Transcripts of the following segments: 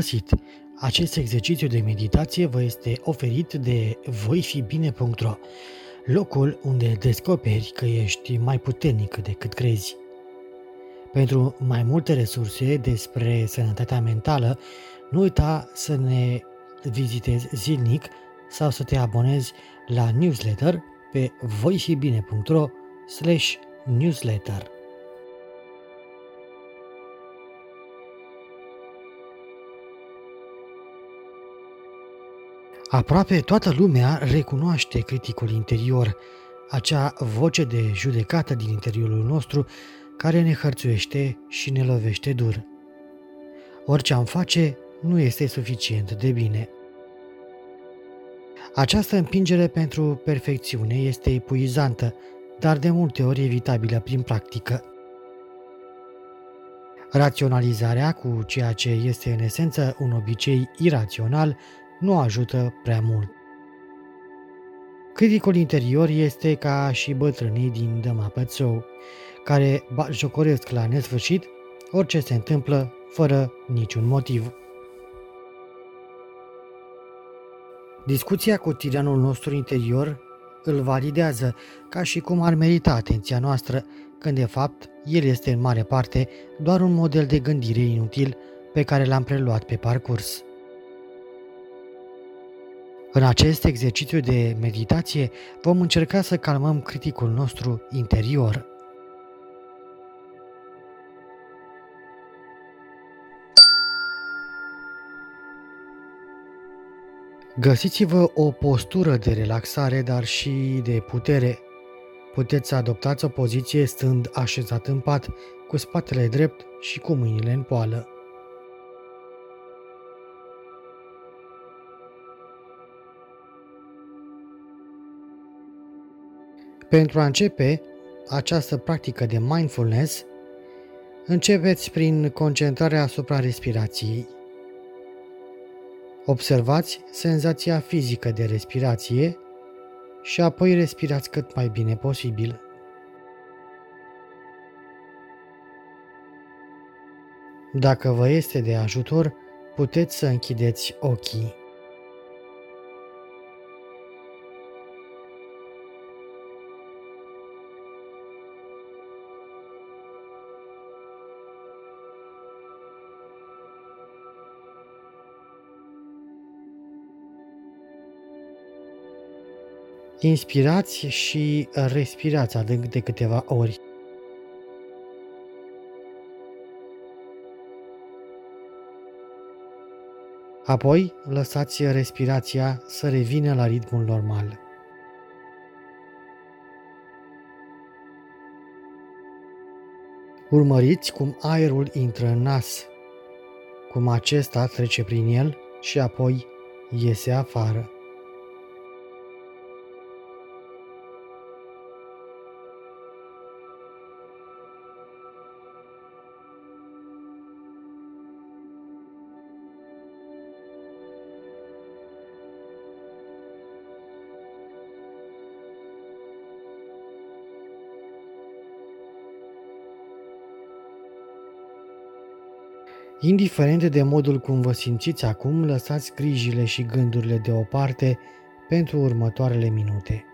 găsit! Acest exercițiu de meditație vă este oferit de voifibine.ro, locul unde descoperi că ești mai puternic decât crezi. Pentru mai multe resurse despre sănătatea mentală, nu uita să ne vizitezi zilnic sau să te abonezi la newsletter pe voifibine.ro newsletter. Aproape toată lumea recunoaște criticul interior, acea voce de judecată din interiorul nostru care ne hărțuiește și ne lovește dur. Orice am face nu este suficient de bine. Această împingere pentru perfecțiune este epuizantă, dar de multe ori evitabilă prin practică. Raționalizarea cu ceea ce este în esență un obicei irațional nu ajută prea mult. Criticul interior este ca și bătrânii din The Muppet Show, care jocoresc la nesfârșit orice se întâmplă fără niciun motiv. Discuția cu tiranul nostru interior îl validează ca și cum ar merita atenția noastră, când de fapt el este în mare parte doar un model de gândire inutil pe care l-am preluat pe parcurs. În acest exercițiu de meditație vom încerca să calmăm criticul nostru interior. Găsiți-vă o postură de relaxare, dar și de putere. Puteți să adoptați o poziție stând așezat în pat, cu spatele drept și cu mâinile în poală. Pentru a începe această practică de mindfulness, începeți prin concentrarea asupra respirației. Observați senzația fizică de respirație și apoi respirați cât mai bine posibil. Dacă vă este de ajutor, puteți să închideți ochii. Inspirați și respirați adânc de câteva ori. Apoi, lăsați respirația să revină la ritmul normal. Urmăriți cum aerul intră în nas, cum acesta trece prin el și apoi iese afară. Indiferent de modul cum vă simțiți acum, lăsați grijile și gândurile deoparte pentru următoarele minute.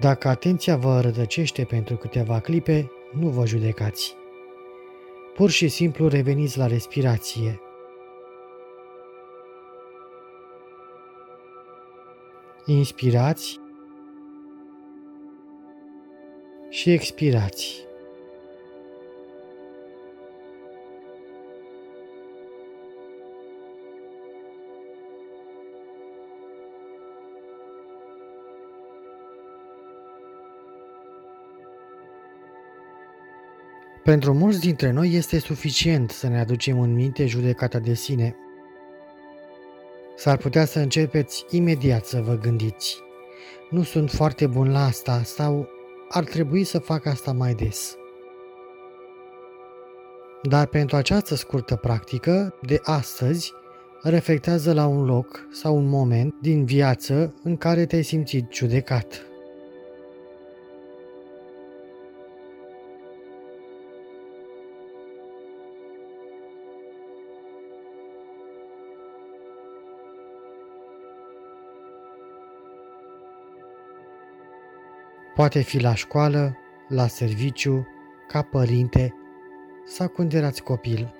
Dacă atenția vă rădăcește pentru câteva clipe, nu vă judecați. Pur și simplu reveniți la respirație. Inspirați și expirați. Pentru mulți dintre noi este suficient să ne aducem în minte judecata de sine. S-ar putea să începeți imediat să vă gândiți. Nu sunt foarte bun la asta sau ar trebui să fac asta mai des. Dar pentru această scurtă practică de astăzi, reflectează la un loc sau un moment din viață în care te-ai simțit judecat. Poate fi la școală, la serviciu, ca părinte sau când erați copil.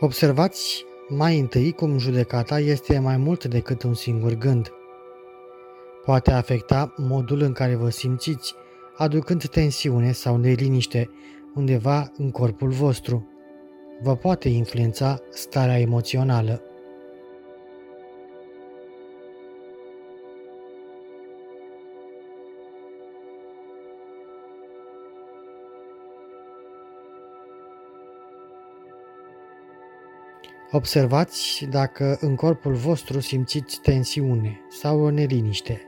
Observați mai întâi cum judecata este mai mult decât un singur gând. Poate afecta modul în care vă simțiți, aducând tensiune sau neliniște undeva în corpul vostru. Vă poate influența starea emoțională. Observați dacă în corpul vostru simțiți tensiune sau o neliniște.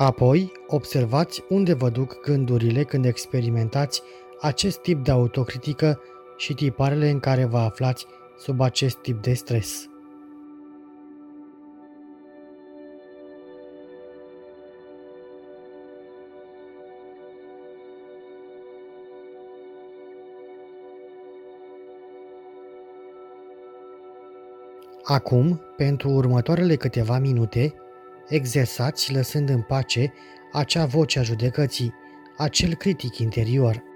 Apoi, observați unde vă duc gândurile când experimentați acest tip de autocritică și tiparele în care vă aflați sub acest tip de stres. Acum, pentru următoarele câteva minute, exersați lăsând în pace acea voce a judecății, acel critic interior.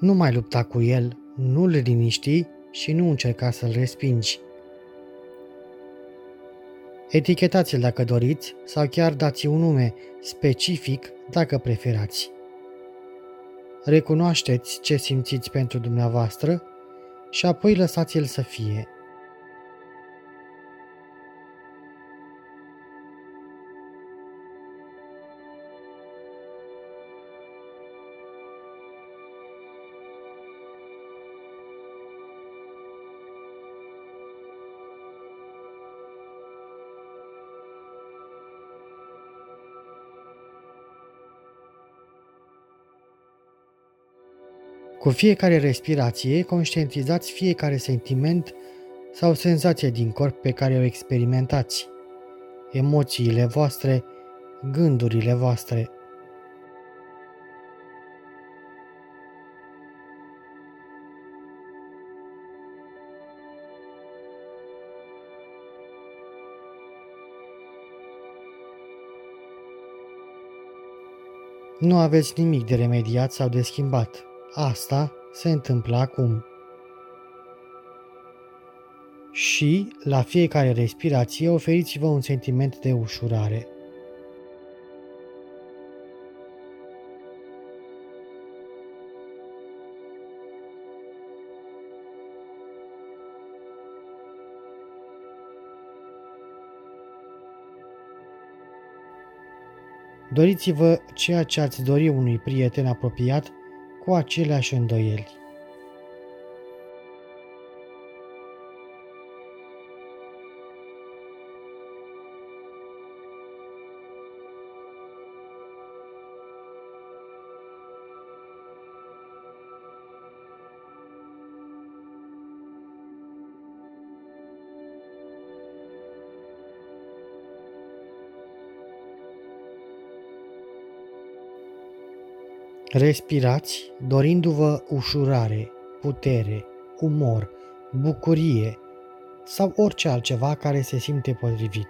Nu mai lupta cu el, nu-l liniști și nu încerca să-l respingi. Etichetați-l dacă doriți sau chiar dați un nume specific dacă preferați. Recunoașteți ce simțiți pentru dumneavoastră și apoi lăsați-l să fie. Cu fiecare respirație, conștientizați fiecare sentiment sau senzație din corp pe care o experimentați, emoțiile voastre, gândurile voastre. Nu aveți nimic de remediat sau de schimbat. Asta se întâmplă acum. Și, la fiecare respirație, oferiți-vă un sentiment de ușurare. Doriți-vă ceea ce ați dori unui prieten apropiat cu aceleași îndoieli. Respirați dorindu-vă ușurare, putere, umor, bucurie sau orice altceva care se simte potrivit.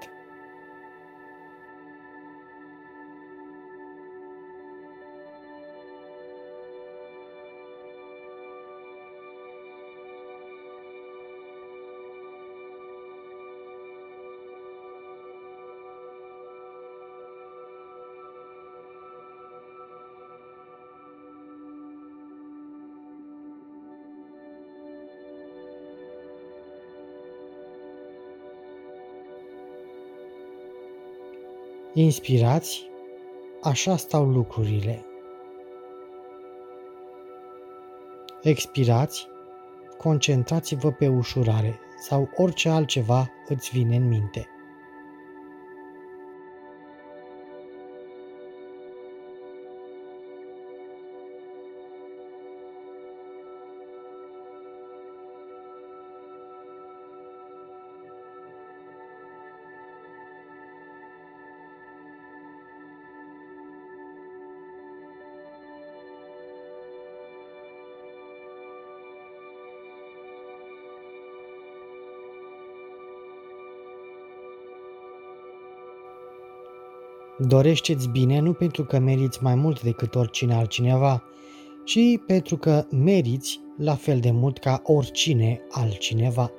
Inspirați, așa stau lucrurile. Expirați, concentrați-vă pe ușurare sau orice altceva îți vine în minte. Dorește-ți bine nu pentru că meriți mai mult decât oricine altcineva, ci pentru că meriți la fel de mult ca oricine altcineva.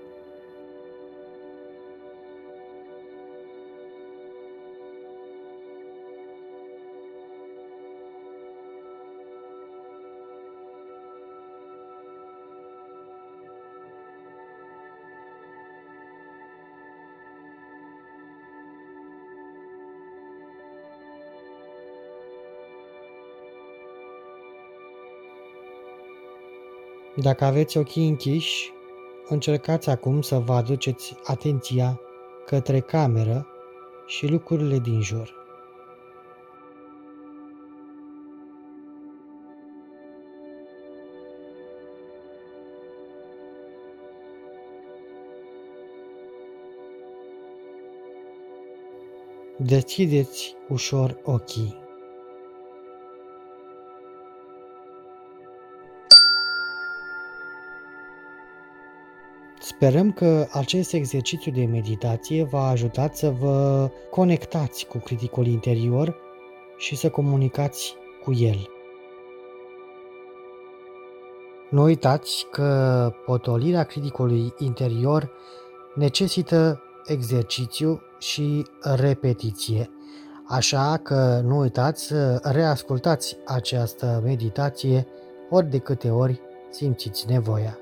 Dacă aveți ochii închiși, încercați acum să vă aduceți atenția către cameră și lucrurile din jur. Deschideți ușor ochii. Sperăm că acest exercițiu de meditație v-a ajutat să vă conectați cu criticul interior și să comunicați cu el. Nu uitați că potolirea criticului interior necesită exercițiu și repetiție. Așa că nu uitați să reascultați această meditație ori de câte ori simțiți nevoia.